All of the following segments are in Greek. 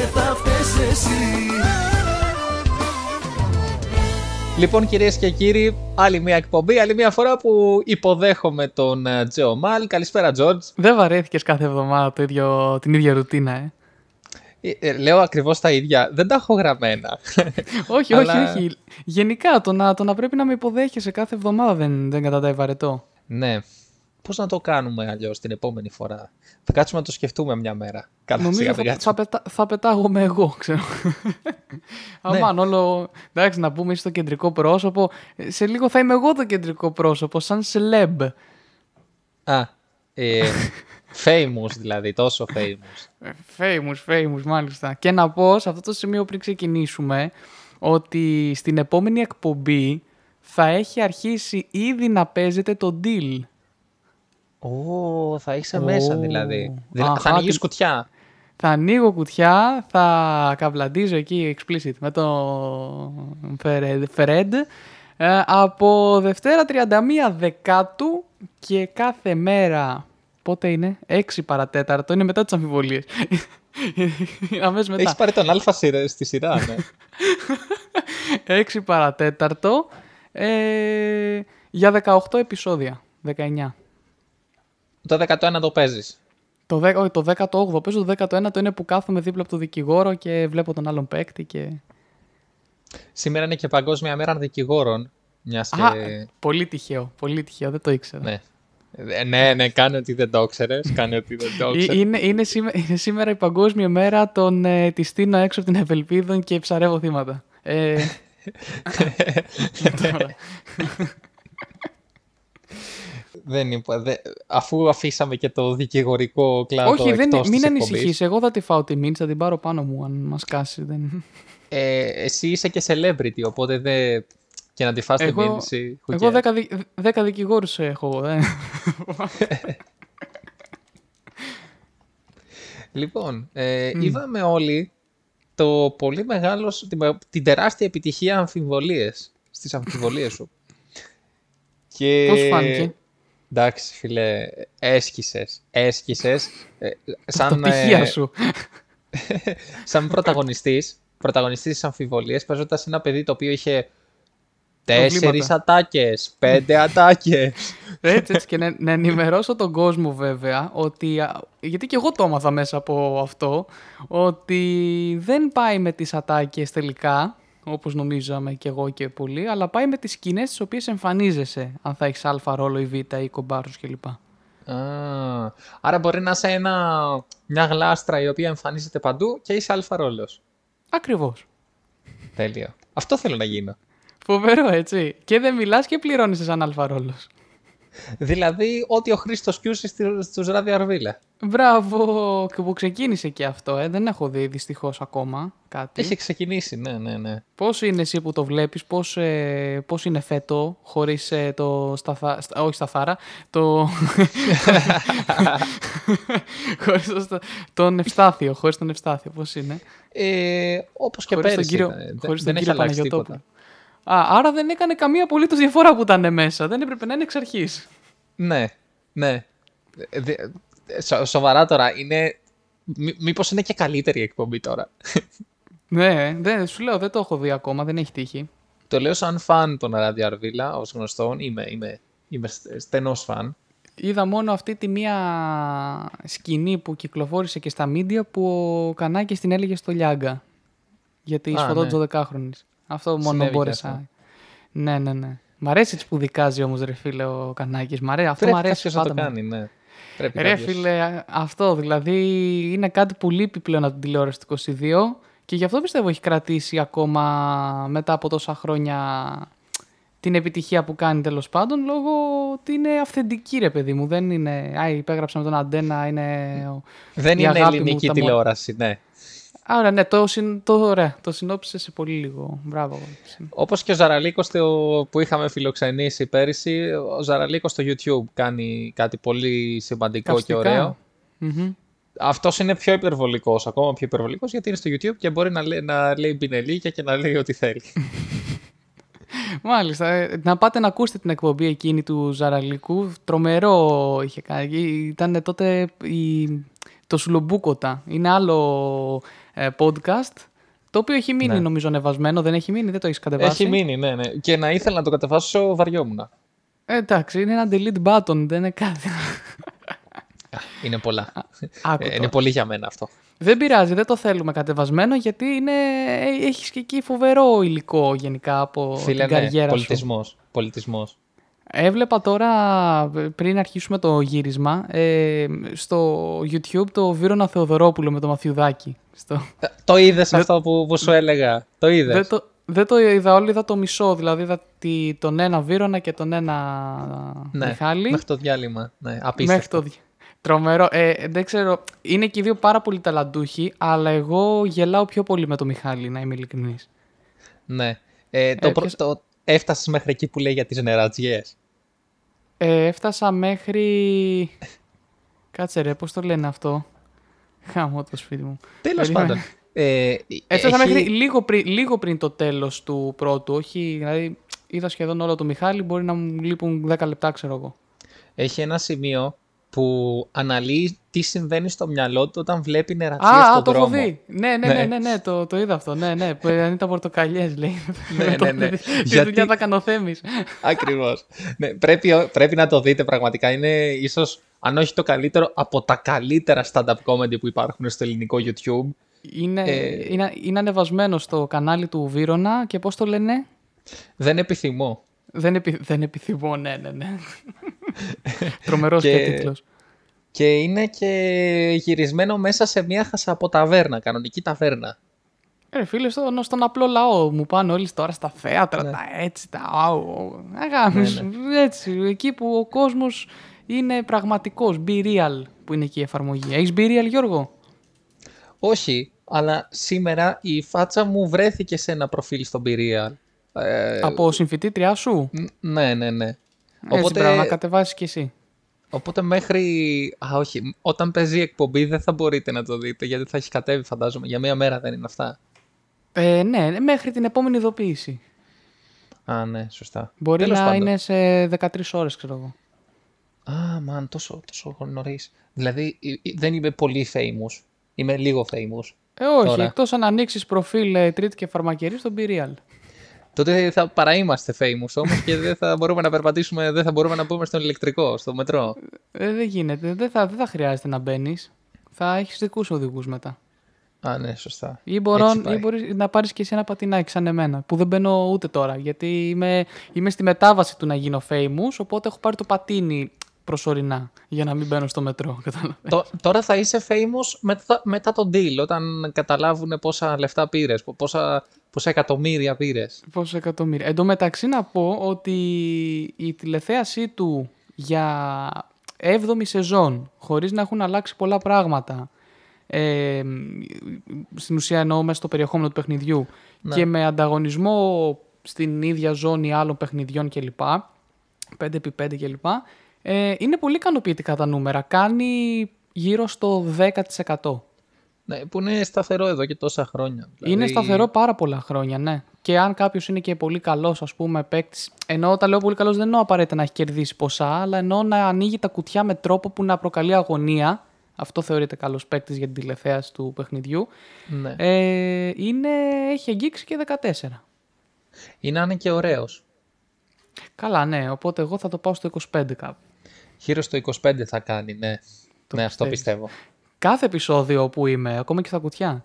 και θα φταίς εσύ Λοιπόν κυρίες και κύριοι, άλλη μια εκπομπή, άλλη μια φορά που υποδέχομαι τον ε, Τζέο Μάλ. Καλησπέρα Τζόρτζ. Δεν βαρέθηκες κάθε εβδομάδα το ίδιο, την ίδια ρουτίνα, ε; Ε, ε, Λέω ακριβώς τα ίδια, δεν τα έχω γραμμένα. όχι, Αλλά- όχι, όχι. Γενικά, το να, το να πρέπει να με υποδέχεσαι κάθε εβδομάδα δεν, δεν κατατάει βαρετό. ναι, πώς να το κάνουμε αλλιώς την επόμενη φορά; Θα κάτσουμε να το σκεφτούμε μια μέρα. Καλά, Νομίζω σιγά θα, μην θα, κάτσουμε. πετά, θα πετάγομαι εγώ, ξέρω. Αμάν, όλο. Εντάξει, να πούμε είσαι το κεντρικό πρόσωπο. Ε, Σε λίγο θα είμαι εγώ το κεντρικό πρόσωπο, σαν σελέμπ. Α, ε, famous δηλαδή, τόσο famous. Ε, Famous, famous, μάλιστα. Και να πω σε αυτό το σημείο πριν ξεκινήσουμε ότι στην επόμενη εκπομπή θα έχει αρχίσει ήδη να παίζεται το deal. Ω, θα είσαι Ω. μέσα δηλαδή. Δηλα- Αχα, θα ανοίγεις την- κουτιά. Θα ανοίγω κουτιά, θα καβλαντίζω εκεί explicit με τον Φερέντ, Φερέντ ε, από Δευτέρα 31 Δεκάτου και κάθε μέρα, πότε είναι, 6 παρατέταρτο, είναι μετά τις αμφιβολίες. Είναι αμέσως μετά. Έχεις πάρει τον αλφα σειρά- στη σειρά, ναι. 6 παρατέταρτο ε, για 18 επεισόδια, 19. Το 11 το παίζεις. Το, δέ- όχι, το 18ο παίζω, το 19ο είναι που κάθομαι δίπλα από τον δικηγόρο και βλέπω τον άλλον παίκτη και... Σήμερα είναι και Παγκόσμια Μέρα Δικηγόρων. Μιας και... Α, πολύ τυχαίο, πολύ τυχαίο, δεν το ήξερα. Ναι. Ε, ναι, ναι, κάνε ότι δεν το ξέρεις. Κάνε ότι δεν το Ε, ξέρεις. Είναι, είναι, σήμε- είναι σήμερα η παγκόσμια μέρα των ε, τη στείνω έξω από την Ευελπίδων και ψαρεύω θύματα. Ε, τώρα. Δεν είπα, δε- αφού αφήσαμε και το δικηγορικό κλάδο Όχι, δεν, εκτός μην της εκπομπής, ανησυχείς, εγώ θα τη φάω τη μήνυ, θα την πάρω πάνω μου αν μας κάσει. Δεν... Ε, εσύ είσαι και celebrity, οπότε δεν... Και να τη φας την Εγώ- μήνυση. who Εγώ cares. δέκα, δι- δέκα δικηγόρους έχω. ε. Λοιπόν, ε, είδαμε όλοι το πολύ μεγάλο, την, την τεράστια επιτυχία αμφιβολίες, στις αμφιβολίες σου. Και... Πώς φάνηκε; Εντάξει, φίλε, έσκησες, έσκησες. Ε, Τα σαν, πτυχία ε, σου. σαν πρωταγωνιστής, πρωταγωνιστής της αμφιβολίας, παίζοντας ένα παιδί το οποίο είχε τέσσερις Προβλήματα. ατάκες, πέντε ατάκες. Έτσι, έτσι και να, να ενημερώσω τον κόσμο βέβαια ότι, α, γιατί και εγώ το έμαθα μέσα από αυτό, ότι δεν πάει με τις ατάκες τελικά, όπως νομίζαμε και εγώ και πολλοί, αλλά πάει με τις σκηνές τις οποίες εμφανίζεσαι, αν θα έχεις α ρόλο ή β ή κομπάρους κλπ. Α, άρα μπορεί να είσαι ένα, μια γλάστρα η οποία εμφανίζεται παντού και είσαι αλφα ρόλος. Ακριβώς. Τέλειο. Αυτό θέλω να γίνω. Φοβερό, έτσι. Και δεν μιλάς και πληρώνεις σαν αλφα ρόλος. Δηλαδή, ό,τι ο Χρήστος Κιούση στη- στους Ράδιο Αρβίλα. Μπράβο, και που ξεκίνησε και αυτό, ε. δεν έχω δει δυστυχώς ακόμα κάτι. Έχει ξεκινήσει, ναι, ναι, ναι. Πώς είναι εσύ που το βλέπεις, πώς, ε, πώς είναι φέτο χωρίς ε, το σταθα... στα- όχι σταθάρα, το... χωρίς το... στα- τον Ευστάθιο, χωρίς τον Ευστάθιο, πώς είναι; Ε, όπως και χωρίς πέρυσι. τον κύριο, ήταν. Δεν- χωρίς δεν τον έχει κύριο αλλάξει Παναγιωτόπουλο. τίποτα. Α, άρα δεν έκανε καμία απολύτως διαφορά που ήταν μέσα, δεν έπρεπε να είναι εξ αρχής. Ναι, ναι. Ε, δε- ε, σο- σοβαρά τώρα, είναι... Μή- μήπως είναι και καλύτερη η εκπομπή τώρα. ναι, δεν, σου λέω, δεν το έχω δει ακόμα, δεν έχει τύχει. Το λέω σαν φαν των Ράδιο Αρβίλα, ως γνωστόν. Είμαι, είμαι, είμαι στε- στενός φαν. Είδα μόνο αυτή τη μία σκηνή που κυκλοφόρησε και στα μίντια που ο Κανάκης την έλεγε στο Λιάγκα. Γιατί Α, σφοδό ναι. του 12χρονης. Αυτό μόνο Συνέβη και μπόρεσα. αυτό. Ναι, ναι, ναι. Μ' αρέσει έτσι που δικάζει όμως ρε φίλε ο Κανάκης. Μ' αρέσει, αυτό Πρέπει μ' αρέσει κάποιος να το πάντα. μου. κάνει, ναι. Πρέπει Ρε κάποιος. φίλε, αυτό δηλαδή είναι κάτι που λείπει πλέον από την τηλεόραση του 22 και γι' αυτό πιστεύω έχει κρατήσει ακόμα μετά από τόσα χρόνια την επιτυχία που κάνει τέλος πάντων λόγω ότι είναι αυθεντική ρε παιδί μου. Δεν είναι, α, υπέγραψα με τον Αντένα, είναι... ο- Δεν η είναι αγάπη μου, ελληνική τα μο- τηλεόραση, ναι. Άρα ναι, το, συν, το, ωραία, το συνόψισε σε πολύ λίγο. Μπράβο. Όπως και ο Ζαραλίκος το- που είχαμε φιλοξενήσει πέρυσι, ο Ζαραλίκος στο YouTube κάνει κάτι πολύ σημαντικό Καυστικά. και ωραίο. Μμμ. Αυτός είναι πιο υπερβολικός, ακόμα πιο υπερβολικός, γιατί είναι στο YouTube και μπορεί να λέει, να λέει μπινελίκια και να λέει ό,τι θέλει. Μάλιστα. ε, Να πάτε να ακούσετε την εκπομπή εκείνη του Ζαραλίκου. Τρομερό είχε κάνει. Ήταν τότε η... το Σουλομπούκοτα. Είναι άλλο ε, podcast. Το οποίο έχει μείνει Ναι. νομίζω ανεβασμένο. Δεν έχει μείνει, δεν το έχεις κατεβάσει; Έχει μείνει, ναι, ναι. Και να ήθελα να το κατεβάσω, βαριόμουν. Ε, εντάξει, είναι ένα delete button, δεν είναι κάτι. Είναι πολλά. Άκου Ε, τώρα. είναι πολύ για μένα αυτό. Δεν πειράζει, δεν το θέλουμε κατεβασμένο γιατί είναι... ε, έχεις και εκεί φοβερό υλικό γενικά από Φίλε, την ναι, καριέρα σου. πολιτισμός. Πολιτισμός. Έβλεπα τώρα πριν αρχίσουμε το γύρισμα ε, στο YouTube το Βίρονα Θεοδωρόπουλο με το Μαθιουδάκι. Στο... Ε, Το είδες αυτό που, που σου έλεγα; Το είδες; Δεν, το, δεν το είδα όλο, είδα το μισό. Δηλαδή είδα τη- τον ένα Βίρονα και τον ένα Ναι, Μιχάλη. μέχρι το διάλειμμα. Ναι, απίστευτο. Μέχρι το. δι- Τρομερό. Ε, δεν ξέρω. Είναι και οι δύο πάρα πολύ ταλαντούχοι, αλλά εγώ γελάω πιο πολύ με τον Μιχάλη, να είμαι ειλικρινής. Ναι. Ε, το, Ε, προ- ποιος- το, έφτασες μέχρι εκεί που λέει για τις νερατζιές. Ε, έφτασα μέχρι. Κάτσε ρε, πώς το λένε αυτό; Χάμω το σπίτι μου. Τέλος Περίμενε. πάντων. Ε, Έφτασα έχει- μέχρι λίγο πριν, λίγο πριν το τέλος του πρώτου. Όχι, δηλαδή είδα σχεδόν όλο το Μιχάλη. Μπορεί να μου λείπουν 10 λεπτά, ξέρω εγώ. έχει ένα σημείο που αναλύει τι συμβαίνει στο μυαλό του όταν βλέπει νερατσίες Α, στον α, το έχω δρόμο. δει. Ναι, ναι, Ναι. ναι, ναι, ναι, το, το είδα αυτό. Ναι, ναι. Που αν ήταν πορτοκαλιές, λέει. Ναι, ναι, ναι. Τι Γιατί- δουλειά θα κάνω ο Θέμης. Ακριβώς. ναι, πρέπει, πρέπει να το δείτε πραγματικά. Είναι ίσως, αν όχι το καλύτερο, από τα καλύτερα stand-up comedy που υπάρχουν στο ελληνικό YouTube. Είναι, Ε, είναι, είναι ανεβασμένο στο κανάλι του Βίρονα και πώς το λένε; Δεν επιθυμώ. Δεν, επι, δεν επιθυμώ, ναι, ναι, ναι. Τρομερός και, Και- τίτλος. Και είναι και γυρισμένο μέσα σε μια χασαποταβέρνα, κανονική ταβέρνα. Ε, φίλε, στον, στον απλό λαό μου πάνε όλοι τώρα στα θέατρα, Ναι. τα έτσι, τα αου. Αγάμις, έτσι, εκεί που ο κόσμος είναι πραγματικός, be real, που είναι εκεί η εφαρμογή. Έχεις be real, Γιώργο; Όχι, αλλά σήμερα η φάτσα μου βρέθηκε σε ένα προφίλ στον Πυρία. Ε, Από συμφιτήτριά σου; ν- Ναι, ναι, ναι. Έτσι, μπράβο, να κατεβάσεις κι εσύ. οπότε μέχρι... Α, όχι. Όταν παίζει η εκπομπή δεν θα μπορείτε να το δείτε, γιατί θα έχει κατέβει φαντάζομαι. Για μία μέρα δεν είναι αυτά. Ε, ναι, μέχρι την επόμενη ειδοποίηση. Α, ναι, σωστά. Μπορεί Τέλος να πάντων. είναι σε 13 ώρες, ξέρω εγώ. Α, μαν, τόσο, τόσο νωρίς. Δηλαδή, ε, ε, δεν είμαι πολύ famous. Είμαι λίγο famous. Ε, όχι, Τώρα. εκτός αν ανοίξεις προφίλ ε, τρίτη και φαρμακερή στον Be-Real. Τότε θα παραείμαστε famous όμως και δεν θα μπορούμε να περπατήσουμε, δεν θα μπορούμε να μπούμε στον ηλεκτρικό, στο μετρό. Ε, δεν γίνεται, δεν θα, δεν θα χρειάζεται να μπαίνεις. Θα έχεις δικούς οδηγούς μετά. Α, ναι, σωστά. Ή, μπορώ, Έτσι πάει. ή μπορείς να πάρεις και εσύ ένα πατινάκι σαν εμένα, που δεν μπαίνω ούτε τώρα. Γιατί είμαι, είμαι στη μετάβαση του να γίνω famous, οπότε έχω πάρει το πατίνι προσωρινά για να μην μπαίνω στο μετρό. κατάλαβες. Τω- τώρα θα είσαι famous μετά, μετά τον deal, όταν καταλάβουν πόσα λεφτά πήρες, πόσα, πόσα εκατομμύρια πήρες. Πόσα εκατομμύρια. Εν τω μεταξύ να πω ότι η τηλεθέασή του για 7η σεζόν, χωρίς να έχουν αλλάξει πολλά πράγματα, ε, στην ουσία εννοώ μέσα στο περιεχόμενο του παιχνιδιού Ναι. και με ανταγωνισμό στην ίδια ζώνη άλλων παιχνιδιών κλπ. 5x5 κλπ. Ε, είναι πολύ ικανοποιητικά τα νούμερα. Κάνει γύρω στο 10%. Ναι, που είναι σταθερό εδώ και τόσα χρόνια. Είναι Δηλαδή, σταθερό πάρα πολλά χρόνια, ναι. Και αν κάποιος είναι και πολύ καλός, ας πούμε, παίκτης. Ενώ όταν λέω πολύ καλός, δεν εννοώ απαραίτητα να έχει κερδίσει ποσά, αλλά εννοώ να ανοίγει τα κουτιά με τρόπο που να προκαλεί αγωνία. Αυτό θεωρείται καλός παίκτης για την τηλεθέαση του παιχνιδιού. Ναι. Ε, είναι, έχει αγγίξει και 14. Είναι να είναι και ωραίος. Καλά, ναι. Οπότε εγώ θα το πάω στο 25 κάπου. Γύρω στο 25 θα κάνει, ναι. Το ναι, αυτό πιστεύεις. πιστεύω. Κάθε επεισόδιο που είμαι, ακόμα και στα κουτιά.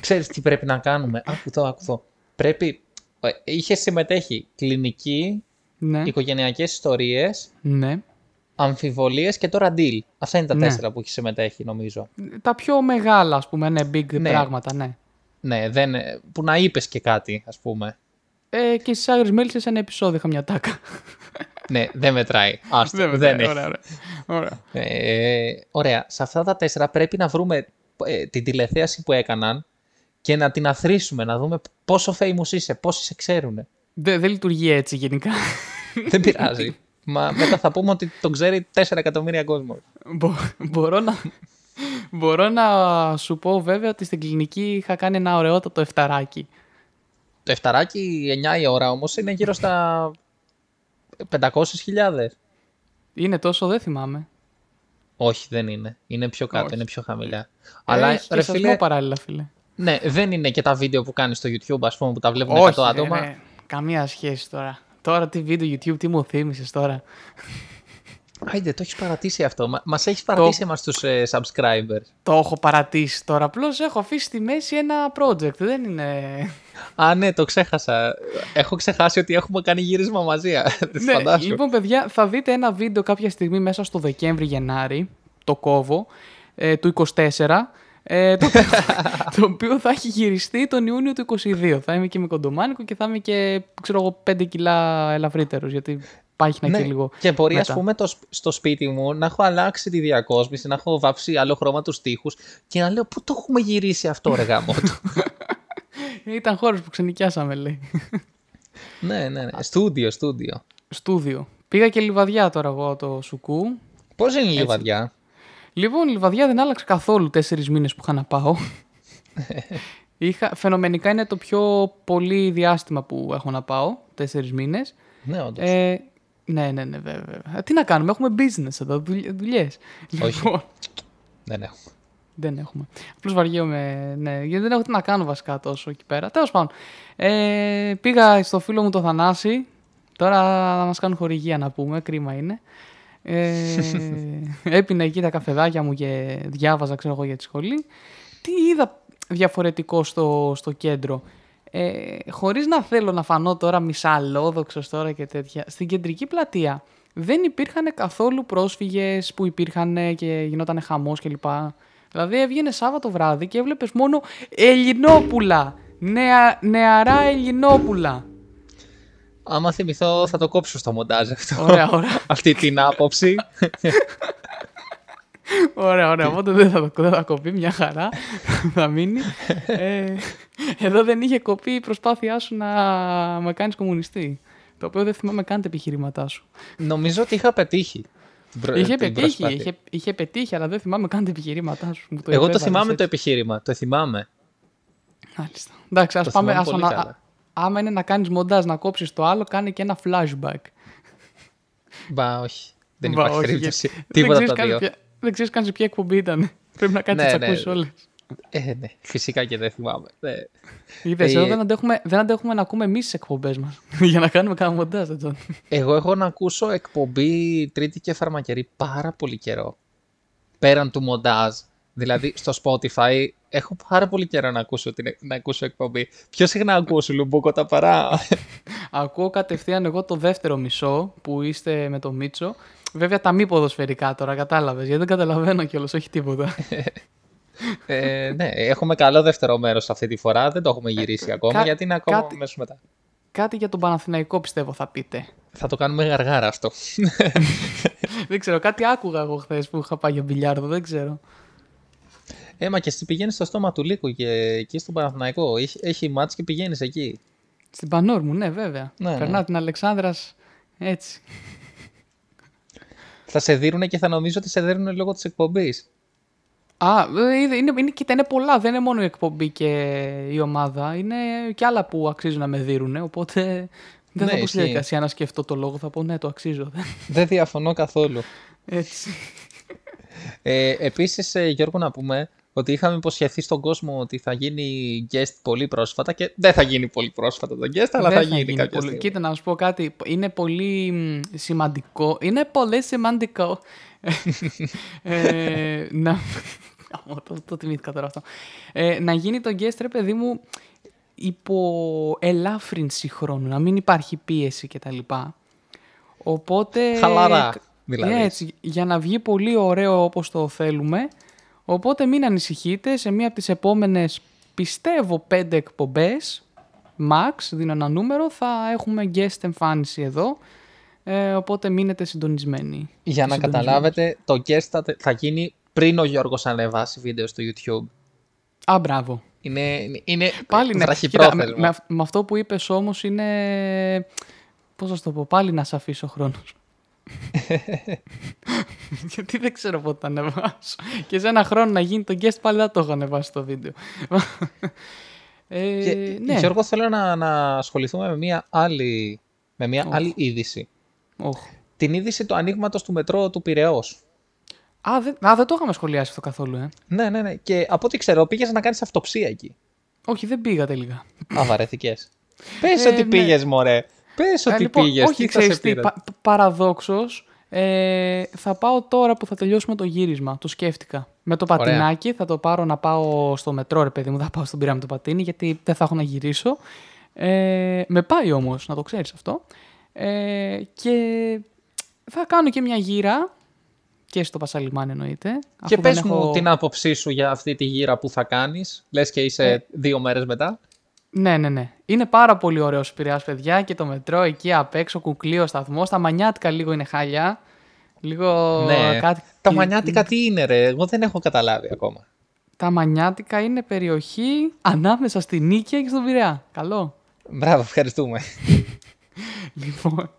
Ξέρεις τι πρέπει να κάνουμε; Άκου εδώ, άκου εδώ. Πρέπει... ε, Είχε συμμετέχει κλινική, Ναι, οικογενειακές ιστορίες, ναι. αμφιβολίες και τώρα deal. Αυτά είναι τα Ναι. τέσσερα που έχει συμμετέχει νομίζω. Τα πιο μεγάλα, ας πούμε, ναι, big Ναι. πράγματα, ναι. Ναι, δεν... που να είπες και κάτι, ας πούμε. Ε, και στις Άγριες Μέλισσες σε ένα επεισόδιο είχα μια τάκα. Ναι, δεν μετράει. Άστο, δεν, μετράει. έχει. Ωραία, ωραία. ωραία. Ε, ωραία. Σε αυτά τα τέσσερα πρέπει να βρούμε ε, την τηλεθέαση που έκαναν και να την αθροίσουμε, να δούμε πόσο famous είσαι, πόσοι σε ξέρουν. Δεν δεν λειτουργεί έτσι γενικά. δεν πειράζει. Μα μετά θα πούμε ότι τον ξέρει 4 εκατομμύρια κόσμο. Μπο- μπορώ, να, μπορώ να σου πω βέβαια ότι στην κλινική είχα κάνει ένα ωραιότατο εφταράκι. Το εφταράκι 9 η ώρα όμως είναι γύρω στα 500.000. Είναι τόσο, δεν θυμάμαι. Όχι, δεν είναι. Είναι πιο κάτω, Όχι. είναι πιο χαμηλά. Αλλά Αλλά, έχει και ρε σασμό φίλε, παράλληλα, φίλε. ναι, δεν είναι και τα βίντεο που κάνεις στο YouTube, ας πούμε, που τα βλέπουν 100 Όχι, ρε, άτομα. ναι. καμία σχέση τώρα. Τώρα τι βίντεο YouTube, τι μου θύμισες τώρα. Άιντε, το έχεις παρατήσει αυτό. Μα μας έχεις παρατήσει εμάς τους ε, subscribers. Το έχω παρατήσει τώρα. Απλώς έχω αφήσει στη μέση ένα project. Δεν είναι. Α, ναι, το ξέχασα. Έχω ξεχάσει ότι έχουμε κάνει γύρισμα μαζί. Δεν ναι, φαντάσου. λοιπόν, παιδιά, θα δείτε ένα βίντεο κάποια στιγμή μέσα στο Δεκέμβρη-Γενάρη. Το κόβω. Ε, του 24. Ε, το, οποίο, το οποίο θα έχει γυριστεί τον Ιούνιο του 22. Θα είμαι και με κοντομάνικο και θα είμαι και, ξέρω εγώ, 5 κιλά ελαφρύτερος, γιατί πάει να και λίγο και μπορεί, μετά. ας πούμε, το, σ- στο σπίτι μου να έχω αλλάξει τη διακόσμηση, να έχω βάψει άλλο χρώμα τους τοίχους και να λέω πού το έχουμε γυρίσει αυτό, ρε γάμο του; Ήταν χώρος που ξενικιάσαμε, λέει. ναι, ναι, ναι. Στούντιο, στούντιο. Στούδιο. Πήγα και λιβαδιά τώρα εγώ το σουκού. Πώς είναι η λιβαδιά; Λοιπόν, η λιβαδιά δεν άλλαξε καθόλου τέσσερις μήνες που είχα να πάω. Είχα, φαινομενικά είναι το πιο πολύ διάστημα που έχω να πάω, τέσσερις μήνες. Ναι, όντως. Ε, ναι, ναι, ναι, βέβαια. βέβαια. Ε, Τι να κάνουμε, έχουμε business εδώ, δουλειές. Όχι. Λοιπόν, Δεν έχω. δεν έχουμε. Απλώς βαριέμαι, ναι, γιατί δεν έχω τι να κάνω βασικά τόσο εκεί πέρα. Τέλος πάντων, ε, πήγα στο φίλο μου το Θανάση. Τώρα θα μας κάνουν χορηγία να πούμε, κρίμα είναι. Ε, έπινα εκεί τα καφεδάκια μου και διάβαζα, ξέρω εγώ, για τη σχολή. Τι είδα διαφορετικό στο, στο κέντρο; Ε, χωρίς να θέλω να φανώ τώρα μισαλόδοξος τώρα και τέτοια, στην κεντρική πλατεία δεν υπήρχαν καθόλου πρόσφυγες που υπήρχαν και γινόταν χαμός κλπ. Δηλαδή έβγαινε Σάββατο βράδυ και έβλεπες μόνο Ελληνόπουλα. Νεα, νεαρά Ελληνόπουλα. Άμα θυμηθώ θα το κόψω στο μοντάζ αυτό. Ωραία, ωραία. Αυτή την άποψη. Ωραία, ωραία. Οπότε δεν θα, δεν θα κοπεί, μια χαρά θα μείνει. Ε, εδώ δεν είχε κοπεί η προσπάθειά σου να με κάνεις κομμουνιστή. Το οποίο δεν θυμάμαι καν τα επιχειρήματά σου. Νομίζω ότι είχα πετύχει. την προ- είχε, την πετύχει, προσπάθεια. είχε, είχε πετύχει, αλλά δεν θυμάμαι καν τα επιχειρήματά σου. Μου το Εγώ το υπέβαλες θυμάμαι το έτσι. επιχείρημα. Το θυμάμαι. Μάλιστα. Εντάξει, ας Το πάμε. θυμάμαι Ας πολύ ανα- καλά. α- άμα είναι να κάνεις μοντάζ να κόψεις το άλλο, κάνει και ένα flashback. Μπα, όχι. Δεν Μπα, υπάρχει όχι, περίπτωση. γιατί- Τίποτα δεν από ξέρεις τα καν δύο. ποια- Δεν ξέρεις καν σε ποια εκπομπή ήταν. Πρέπει να κάτσεις Ναι, να ναι. τις ακούσεις όλες. Ε, ναι. Φυσικά και δεν θυμάμαι. Ναι. Είδες, Ε, εδώ δεν αντέχουμε, δεν αντέχουμε να ακούμε εμείς τις εκπομπές μας. για να κάνουμε κανένα μοντάζ, έτσι. Εγώ έχω να ακούσω εκπομπή Τρίτη και Φαρμακερή πάρα πολύ καιρό. Πέραν του μοντάζ. Δηλαδή στο Spotify έχω πάρα πολύ καιρό να ακούσω, την, να ακούσω εκπομπή. Πιο συχνά ακούω σου Λουμπούκο τα παρά. Ακούω κατευθείαν εγώ το δεύτερο μισό που είστε με το Μίτσο. Βέβαια τα μη ποδοσφαιρικά τώρα, κατάλαβες, γιατί δεν καταλαβαίνω κιόλας, όχι τίποτα. ε, ναι, έχουμε καλό δεύτερο μέρος αυτή τη φορά. Δεν το έχουμε γυρίσει ακόμα κα- γιατί είναι ακόμα κάτι- μέσω μετά. Κάτι για τον Παναθηναϊκό πιστεύω θα πείτε. Θα το κάνουμε γαργάρα αυτό. δεν ξέρω, κάτι άκουγα εγώ χθες που είχα πάει για μπιλιάρδο, δεν ξέρω. Ε, μα και εσύ πηγαίνεις στο στόμα του Λύκου και εκεί στον Παναθηναϊκό. Έχει, έχει μάτς και πηγαίνεις εκεί. Στην Πανόρμου, ναι, βέβαια. Ναι, ναι. Περνάω την Αλεξάνδρας έτσι. Θα σε δίνουνε και θα νομίζω ότι σε δίνουν λόγω της εκπομπής. Α, ε, είναι, είναι, είναι, κοίτα, είναι πολλά. Δεν είναι μόνο η εκπομπή και η ομάδα. Είναι και άλλα που αξίζουν να με δίνουν. Οπότε δεν Ναι, θα πω στη ισχύει. διαδικασία να σκεφτώ το λόγο. Θα πω ναι, το αξίζω. Δεν διαφωνώ καθόλου. Έτσι. Ε, επίσης, ε, Γιώργο, να πούμε ότι είχαμε υποσχεθεί στον κόσμο ότι θα γίνει guest πολύ πρόσφατα και δεν θα γίνει πολύ πρόσφατα το guest, αλλά Δεν θα, γίνει, κάποια πολύ. στιγμή. Κοίτα, να σου πω κάτι. Είναι πολύ μ, σημαντικό. Είναι πολύ σημαντικό. ε, να... Ω, το, το θυμήθηκα τώρα αυτό. Ε, να γίνει το guest, ρε παιδί μου, υπό ελάφρυνση χρόνου. Να μην υπάρχει πίεση κτλ. Οπότε... Χαλαρά, δηλαδή. Ναι, έτσι, για να βγει πολύ ωραίο όπως το θέλουμε. Οπότε μην ανησυχείτε, σε μία από τις επόμενες, πιστεύω, πέντε εκπομπές, max, δίνω ένα νούμερο, θα έχουμε guest εμφάνιση εδώ. Ε, οπότε μείνετε συντονισμένοι. Για να Συντονισμένοι. καταλάβετε, το guest θα, θα γίνει πριν ο Γιώργος ανεβάσει βίντεο στο YouTube. Α, μπράβο. Είναι, είναι Πάλι ναι. βραχυπρόθεσμο. Κοίτα, με, με, αυ- με αυτό που είπες όμως είναι... Πώς να σου το πω, πάλι να σε αφήσω χρόνος. Γιατί δεν ξέρω πότε θα ανεβάσω. Και σε ένα χρόνο να γίνει το guest πάλι δεν το έχω ανεβάσει το βίντεο. ε, Και, ναι. Γιώργο, θέλω να, να ασχοληθούμε με μια άλλη, με μια Οχ. άλλη είδηση. Οχ. Την είδηση του ανοίγματος του μετρό του Πυραιός. Α, δεν, α, δεν το είχαμε σχολιάσει αυτό καθόλου, ε. Ναι, ναι, ναι. Και από ό,τι ξέρω, πήγες να κάνεις αυτοψία εκεί. Όχι, δεν πήγα τελικά. Α, βαρέθηκε. Πες Ε, ότι ναι. πήγες, μωρέ. Πες Ε, ότι λοιπόν, πήγες. όχι, Τι θα ξέρεις σε τι, πήρε; πα, παραδόξως, ε, θα πάω τώρα που θα τελειώσουμε το γύρισμα. Το σκέφτηκα. Με το Ωραία. πατινάκι θα το πάρω να πάω στο μετρό, ρε παιδί μου. Θα πάω στον πειρά με το πατίνι, γιατί δεν θα έχω να γυρίσω. Ε, με πάει όμως, να το ξέρεις αυτό. Ε, και θα κάνω και μια γύρα. Και στο Πασαλιμάνι εννοείται. Και αφού πες δεν μου έχω- την άποψή σου για αυτή τη γύρα που θα κάνεις. Λες και είσαι Ε. δύο μέρες μετά. Ναι, ναι, ναι. Είναι πάρα πολύ ωραίο Πειραιάς, παιδιά, και το μετρό εκεί απ' έξω, κουκλί ο σταθμό. Τα μανιάτικα λίγο είναι χάλια. Λίγο ναι. κάτι. Τα και- μανιάτικα τι είναι, ρε; Εγώ δεν έχω καταλάβει ακόμα. Τα μανιάτικα είναι περιοχή ανάμεσα στη Νίκαια και στον Πειραιά. Καλό. Μπράβο, ευχαριστούμε. Λοιπόν.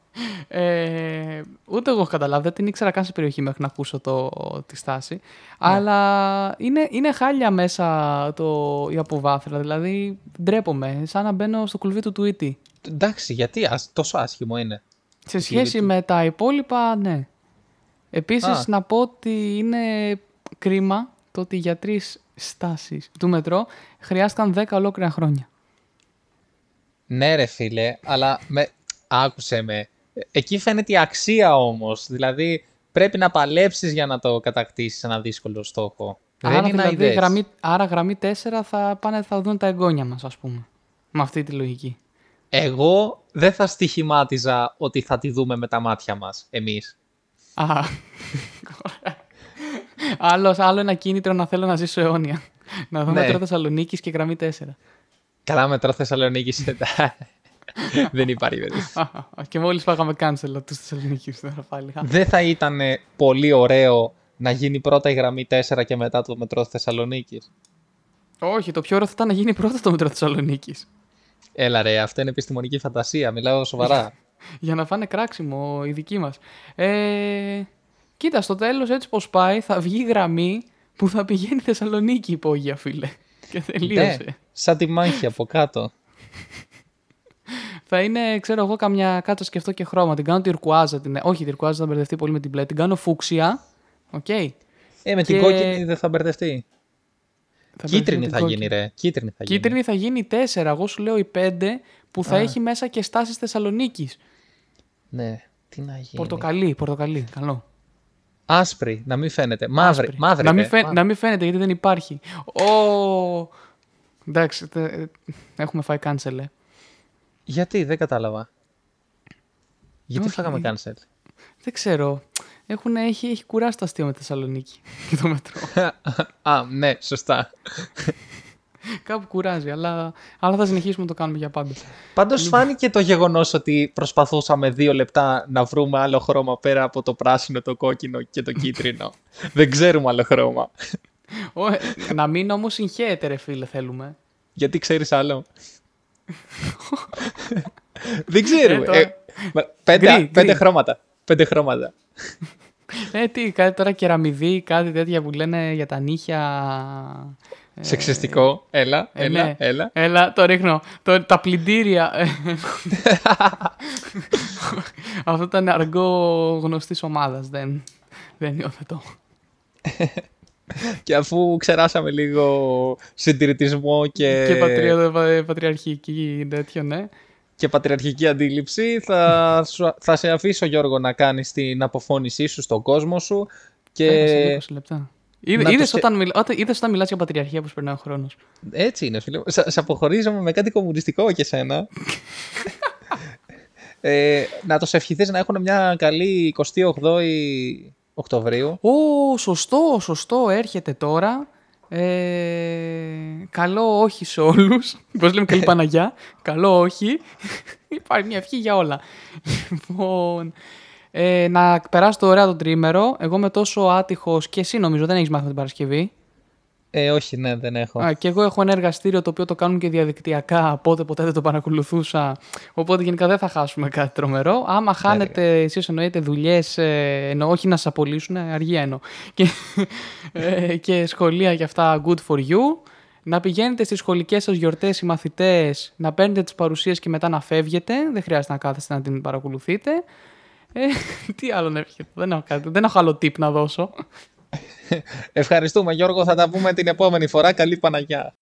Ε, ούτε εγώ έχω καταλάβει, δεν την ήξερα καν σε περιοχή μέχρι να ακούσω το, τη στάση. Ναι. Αλλά είναι, είναι χάλια μέσα το, η αποβάθρα. Δηλαδή ντρέπομαι, σαν να μπαίνω στο κουλβί του Τουίτη. Εντάξει, γιατί ας, τόσο άσχημο είναι. Σε σχέση με τα υπόλοιπα, ναι. Επίσης, Α. να πω ότι είναι κρίμα το ότι για τρεις στάσεις του μετρό χρειάστηκαν 10 ολόκληρα χρόνια. Ναι, ρε φίλε, αλλά με... άκουσε με. Εκεί φαίνεται η αξία όμως. Δηλαδή, πρέπει να παλέψεις για να το κατακτήσεις ένα δύσκολο στόχο. Άρα, δεν είναι δηλαδή, αηδές. γραμμή, άρα γραμμή 4 θα πάνε, θα δουν τα εγγόνια μας, ας πούμε. Με αυτή τη λογική. Εγώ δεν θα στοιχημάτιζα ότι θα τη δούμε με τα μάτια μας, εμείς. Α, Άλλος, άλλο ένα κίνητρο να θέλω να ζήσω αιώνια. Να δω Ναι. μετρό Θεσσαλονίκης και γραμμή 4. Καλά μετρό Θεσσαλονίκης. δεν υπάρχει περίπτωση. και μόλις πάγαμε cancel τους Θεσσαλονίκη τώρα πάλι. Α, δεν θα ήταν πολύ ωραίο να γίνει πρώτα η γραμμή 4 και μετά το μετρό Θεσσαλονίκης; Όχι, το πιο ωραίο θα ήταν να γίνει πρώτα το μετρό Θεσσαλονίκης. Έλα ρε, αυτό είναι επιστημονική φαντασία, μιλάω σοβαρά. Για να φάνε κράξιμο οι δικοί μας. Ε, κοίτα, στο τέλος έτσι πως πάει θα βγει γραμμή που θα πηγαίνει Θεσσαλονίκη υπόγεια, φίλε. Και τελείωσε. ναι, σαν τη μάχη από κάτω. Θα είναι, ξέρω εγώ, καμιά κάτω σκεφτώ και χρώμα. Την κάνω τυρκουάζα. Την... Όχι, τυρκουάζα θα μπερδευτεί πολύ με την μπλε. Την κάνω φούξια. Οκ. Ε, με Και- την κόκκινη δεν θα μπερδευτεί. Θα Κίτρινη μπερδευτεί θα την γίνει, κόκκινη. ρε. Κίτρινη θα γίνει. Κίτρινη θα γίνει 4. Εγώ σου λέω η 5 που θα Α. έχει μέσα και στάσεις Θεσσαλονίκης. Ναι, τι να γίνει. Πορτοκαλί, πορτοκαλί. Καλό. Άσπρη, να μην φαίνεται. Μαύρη, Άσπρη. μαύρη. να, μην ρε. φαι- Μαύρη. να μην φαίνεται γιατί δεν υπάρχει. Ω! Εντάξει, τε- έχουμε φάει cancel, ε. Γιατί, δεν κατάλαβα. Γιατί Όχι, φάγαμε ε. cancel. Δεν ξέρω. Έχουν, έχει, έχει κουράσει το αστείο με τη Θεσσαλονίκη και το μετρό. Α, ναι, σωστά. Κάπου κουράζει, αλλά, αλλά θα συνεχίσουμε να το κάνουμε για πάντα. Πάντως φάνηκε το γεγονός ότι προσπαθούσαμε δύο λεπτά να βρούμε άλλο χρώμα πέρα από το πράσινο, το κόκκινο και το κίτρινο. δεν ξέρουμε άλλο χρώμα. Ω, ε, να μην όμως συγχαίεται, ρε φίλε, θέλουμε. Γιατί ξέρεις άλλο; Δεν ξέρουμε. Ε, τώρα- Ε, μα- πέντε, Γκρι, πέντε γκρι. χρώματα. Πέντε χρώματα. Ε, τι, κάτι τώρα κεραμιδί, κάτι τέτοια που λένε για τα νύχια. Ε, Σεξιστικό. Έλα, ε, έλα, ναι. έλα. Έλα, το ρίχνω. Το, τα πλυντήρια. ε. Αυτό ήταν αργό γνωστής ομάδας. Δεν, δεν υιοθετώ. Και αφού ξεράσαμε λίγο συντηρητισμό και, Και πατρια, πα- πατριαρχική τέτοιο, ναι. και πατριαρχική αντίληψη, θα, σου- θα σε αφήσω Γιώργο να κάνεις την αποφώνησή σου στον κόσμο σου και Έχασα 20 λεπτά. να Είδε, το είδες, σε- όταν, μιλ, όταν, είδες όταν μιλάς για πατριαρχία πως περνάει ο χρόνος. έτσι είναι φίλε. μου. Σε, σε αποχωρίζομαι με κάτι κομμουνιστικό και σένα. ε, να το σε ευχηθείς να έχουν μια καλή 28η Οκτωβρίου. Ω, σωστό, σωστό, έρχεται τώρα. Ε, καλό όχι σε όλους. Πώς λέμε καλή Παναγιά. καλό όχι. Υπάρχει μια ευχή για όλα. Λοιπόν, ε, να περάσει το ωραία το τρίμερο. Εγώ είμαι τόσο άτυχος και εσύ νομίζω δεν έχεις μάθει με την Παρασκευή. Ε, όχι, ναι, δεν έχω. Α, και εγώ έχω ένα εργαστήριο το οποίο το κάνουν και διαδικτυακά, οπότε ποτέ δεν το παρακολουθούσα. Οπότε γενικά δεν θα χάσουμε κάτι τρομερό. Άμα χάνετε εσείς εννοείτε δουλειές, ε, εννοώ όχι να σας απολύσουν, ε, αργία εννοώ. Και, ε, και σχολεία και αυτά, good for you. Να πηγαίνετε στις σχολικές σας γιορτές οι μαθητές, να παίρνετε τις παρουσίες και μετά να φεύγετε. Δεν χρειάζεται να κάθεστε να την παρακολουθείτε. Ε, τι άλλο να έρχεται, δεν έχω, κάτι, δεν έχω άλλο tip να δώσω. Ευχαριστούμε Γιώργο, θα τα πούμε την επόμενη φορά. Καλή Παναγιά.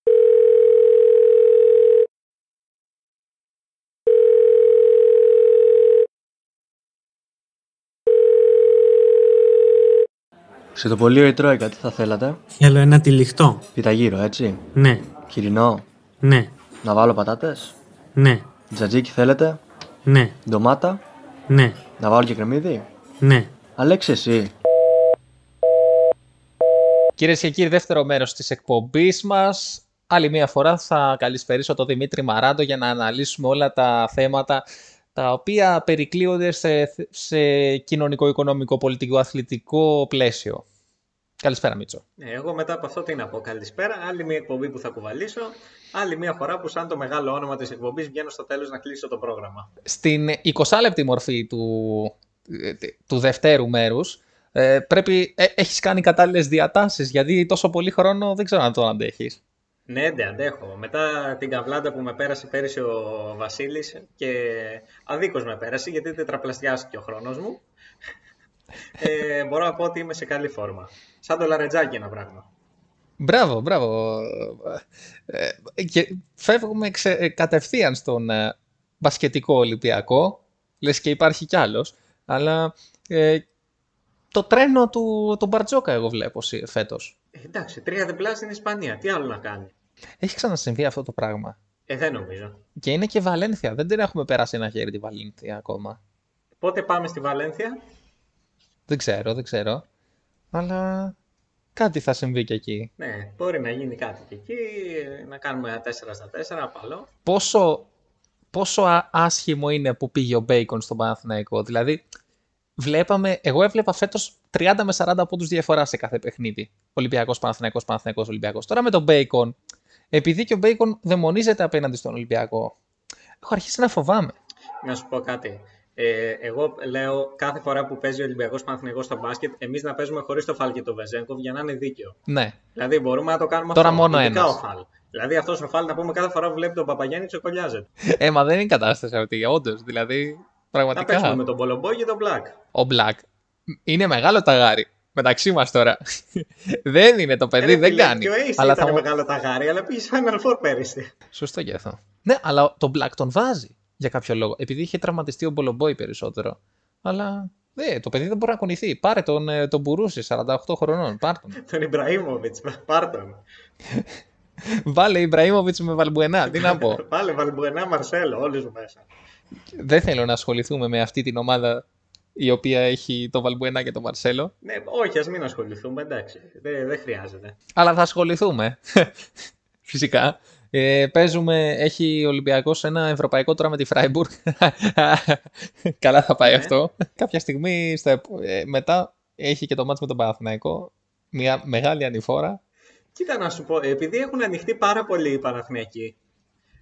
Σε το πολείο η Τρόικα, τι θα θέλατε; Θέλω ένα τυλιχτό. Πιταγύρο, έτσι. Ναι, Χοιρινό. ναι, Να βάλω πατάτες. ναι, Τζατζίκι θέλετε. ναι, Ντομάτα. ναι, Να βάλω και κρεμμύδι. ναι. Αλέξης, εσύ. Κυρίες και κύριοι, δεύτερο μέρος της εκπομπής μας. Άλλη μία φορά θα καλησπερίσω τον Δημήτρη Μαράντο για να αναλύσουμε όλα τα θέματα τα οποία περικλείονται σε, σε κοινωνικό, οικονομικό, πολιτικό, αθλητικό πλαίσιο. Καλησπέρα, Μίτσο. Ναι, εγώ μετά από αυτό τι να πω. Καλησπέρα. Άλλη μια εκπομπή που θα κουβαλήσω. Άλλη μια φορά που, σαν το μεγάλο όνομα της εκπομπής, βγαίνω στο τέλος να κλείσω το πρόγραμμα. Στην 20 μορφή του, του δευτέρου μέρους, ε, πρέπει, ε, έχεις κάνει κατάλληλες διατάσεις, γιατί τόσο πολύ χρόνο δεν ξέρω αν το αντέχεις. Ναι, ναι, αντέχω. Μετά την καβλάντα που με πέρασε πέρυσι ο Βασίλης και αδίκως με πέρασε γιατί τετραπλασιάστηκε ο χρόνος μου. Ε, μπορώ να πω ότι είμαι σε καλή φόρμα. Σαν το λαρετζάκι ένα πράγμα. Μπράβο, μπράβο. Ε, και φεύγουμε ξε, ε, κατευθείαν στον ε, μπασκετικό Ολυμπιακό, λες και υπάρχει κι άλλος, αλλά ε, το τρένο του, του Μπαρτζόκα εγώ βλέπω σι- φέτος. Ε, εντάξει, τρία διπλά στην Ισπανία. Τι άλλο να κάνει; Έχει ξανασυμβεί αυτό το πράγμα. Ε, δεν νομίζω. Και είναι και Βαλένθια. Δεν την έχουμε περάσει ένα χέρι τη Βαλένθια ακόμα. Πότε πάμε στη Βαλένθια; Δεν ξέρω, δεν ξέρω. Αλλά κάτι θα συμβεί και εκεί. Ναι, μπορεί να γίνει κάτι και εκεί. Να κάνουμε ένα 4 στα 4, απαλό. Πόσο, πόσο α- άσχημο είναι που πήγε ο Μπέικον στον Παναθηναϊκό. Δηλαδή, βλέπαμε, εγώ έβλεπα φέτος 30 με 40 πόντους διαφορά σε κάθε παιχνίδι. Ολυμπιακός, Παναθηναϊκός, Παναθηναϊκός, Ολυμπιακός. Τώρα με τον Μπέικον, επειδή και ο Μπέικον δαιμονίζεται απέναντι στον Ολυμπιακό, έχω αρχίσει να φοβάμαι. Να σου πω κάτι. Ε, εγώ λέω κάθε φορά που παίζει ο Ολυμπιακός Παναθηναϊκός στο μπάσκετ, εμείς να παίζουμε χωρίς το φάλ και το Βεζέγκοφ για να είναι δίκαιο. Ναι, Δηλαδή μπορούμε να το κάνουμε Τώρα αυτό. μόνο ειδικά ένας. ο φάλ. Δηλαδή αυτός ο φάλ να πούμε κάθε φορά που βλέπει τον Παπαγιάννη ξεκολλιάζεται. ε, μα δεν είναι η κατάσταση αυτή, όντως. Δηλαδή, Να παίξουμε πραγματικά. με τον Πολομπό και τον Μπλακ. Ο Black είναι μεγάλο ταγάρι. Μεταξύ μας τώρα. δεν είναι το παιδί, Ε, δεν φίλε, κάνει. Και ο Ace Αλλά ήταν θα... μου- μεγάλο ταγάρι, αλλά πήγε Final Four πέρυσι. Σωστό και αυτό. Ναι, αλλά το Black τον βάζει για κάποιο λόγο. Επειδή είχε τραυματιστεί ο Μπολομπόη περισσότερο. Αλλά ναι, το παιδί δεν μπορεί να κουνηθεί. Πάρε τον, ε, τον Μπουρούση, 48 χρονών. Πάρ τον. τον Ιμπραήμοβιτς, πάρτον. Βάλε Ιμπραήμοβιτς με Βαλμπουενά. Τι να πω. Πάλε Βαλμπουενά Μαρσέλο, όλους μέσα. Δεν θέλω να ασχοληθούμε με αυτή την ομάδα η οποία έχει το Βαλμπουενά και το Μαρσέλο. Ναι, όχι, ας μην ασχοληθούμε, εντάξει. Δεν, δεν χρειάζεται. Αλλά θα ασχοληθούμε. Φυσικά. Ε, παίζουμε, έχει ο Ολυμπιακός ένα ευρωπαϊκό τώρα με τη Φράιμπουργκ. Καλά θα πάει Ναι. αυτό. Κάποια στιγμή στα, επο- ε, μετά έχει και το μάτς με τον Παναθηναϊκό. Μια μεγάλη ανηφόρα. Κοίτα να σου πω, επειδή έχουν ανοιχτεί πάρα πολύ οι Παναθηναϊκοί,